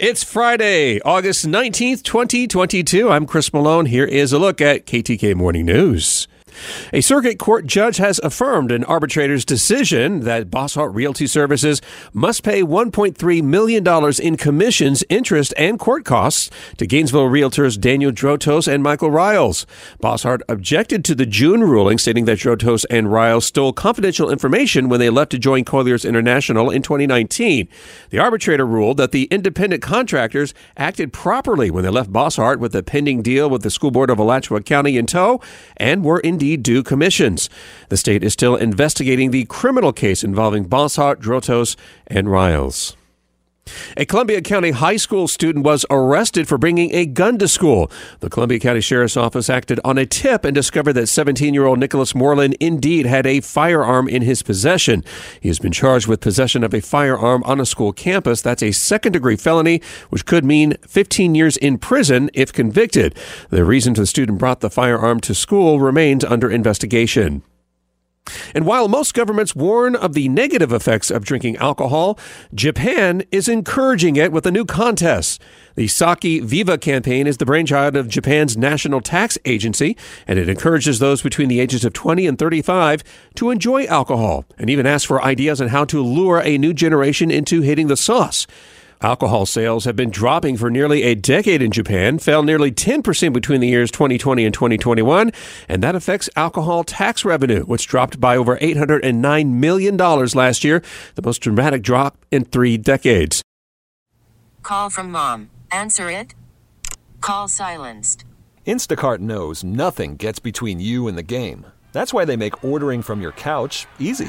It's Friday, August 19th, 2022. I'm Chris Malone. Here is a look at KTK Morning News. A circuit court judge has affirmed an arbitrator's decision that Bosshardt Realty Services must pay $1.3 million in commissions, interest, and court costs to Gainesville realtors Daniel Drotos and Michael Riles. Bosshardt objected to the June ruling, stating that Drotos and Riles stole confidential information when they left to join Colliers International in 2019. The arbitrator ruled that the independent contractors acted properly when they left Bosshardt with a pending deal with the School Board of Alachua County in tow and were indeed due commissions. The state is still investigating the criminal case involving Bosshardt, Drotos, and Riles. A Columbia County high school student was arrested for bringing a gun to school. The Columbia County Sheriff's Office acted on a tip and discovered that 17 year old Nicholas Moreland indeed had a firearm in his possession. He has been charged with possession of a firearm on a school campus. That's a second degree felony, which could mean 15 years in prison if convicted. The reason the student brought the firearm to school remains under investigation. And while most governments warn of the negative effects of drinking alcohol, Japan is encouraging it with a new contest. The Sake Viva campaign is the brainchild of Japan's national tax agency, and it encourages those between the ages of 20 and 35 to enjoy alcohol and even asks for ideas on how to lure a new generation into hitting the sauce. Alcohol sales have been dropping for nearly a decade in Japan, fell nearly 10% between the years 2020 and 2021, and that affects alcohol tax revenue, which dropped by over $809 million last year, the most dramatic drop in three decades. Call from mom. Answer it. Call silenced. Instacart knows nothing gets between you and the game. That's why they make ordering from your couch easy.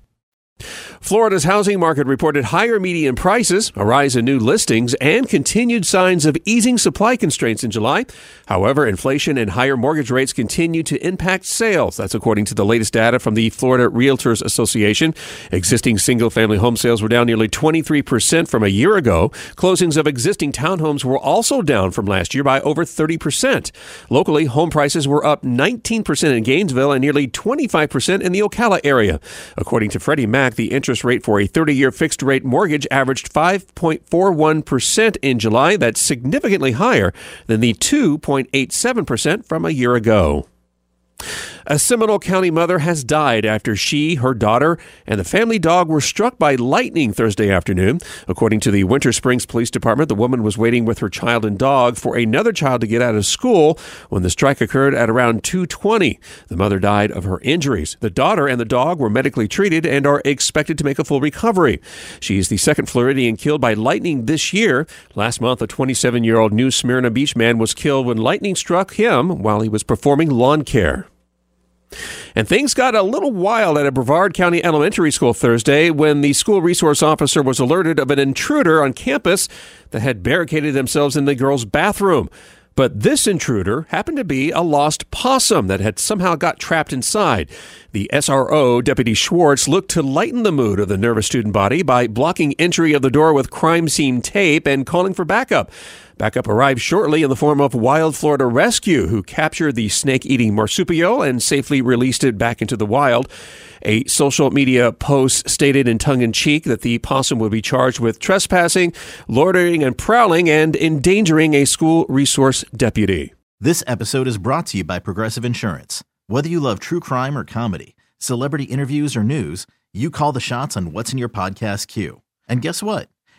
Florida's housing market reported higher median prices, a rise in new listings, and continued signs of easing supply constraints in July. However, inflation and higher mortgage rates continue to impact sales. That's according to the latest data from the Florida Realtors Association. Existing single family home sales were down nearly 23% from a year ago. Closings of existing townhomes were also down from last year by over 30%. Locally, home prices were up 19% in Gainesville and nearly 25% in the Ocala area. According to Freddie Mac, the interest rate for a 30 year fixed rate mortgage averaged 5.41% in July. That's significantly higher than the 2.87% from a year ago. A Seminole County mother has died after she, her daughter, and the family dog were struck by lightning Thursday afternoon. According to the Winter Springs Police Department, the woman was waiting with her child and dog for another child to get out of school when the strike occurred at around 2:20. The mother died of her injuries. The daughter and the dog were medically treated and are expected to make a full recovery. She is the second Floridian killed by lightning this year. Last month, a 27-year-old New Smyrna Beach man was killed when lightning struck him while he was performing lawn care. And things got a little wild at a Brevard County elementary school Thursday when the school resource officer was alerted of an intruder on campus that had barricaded themselves in the girls' bathroom. But this intruder happened to be a lost possum that had somehow got trapped inside. The SRO, Deputy Schwartz, looked to lighten the mood of the nervous student body by blocking entry of the door with crime scene tape and calling for backup. Backup arrived shortly in the form of Wild Florida Rescue, who captured the snake eating marsupial and safely released it back into the wild. A social media post stated in tongue in cheek that the possum would be charged with trespassing, loitering and prowling, and endangering a school resource deputy. This episode is brought to you by Progressive Insurance. Whether you love true crime or comedy, celebrity interviews or news, you call the shots on what's in your podcast queue. And guess what?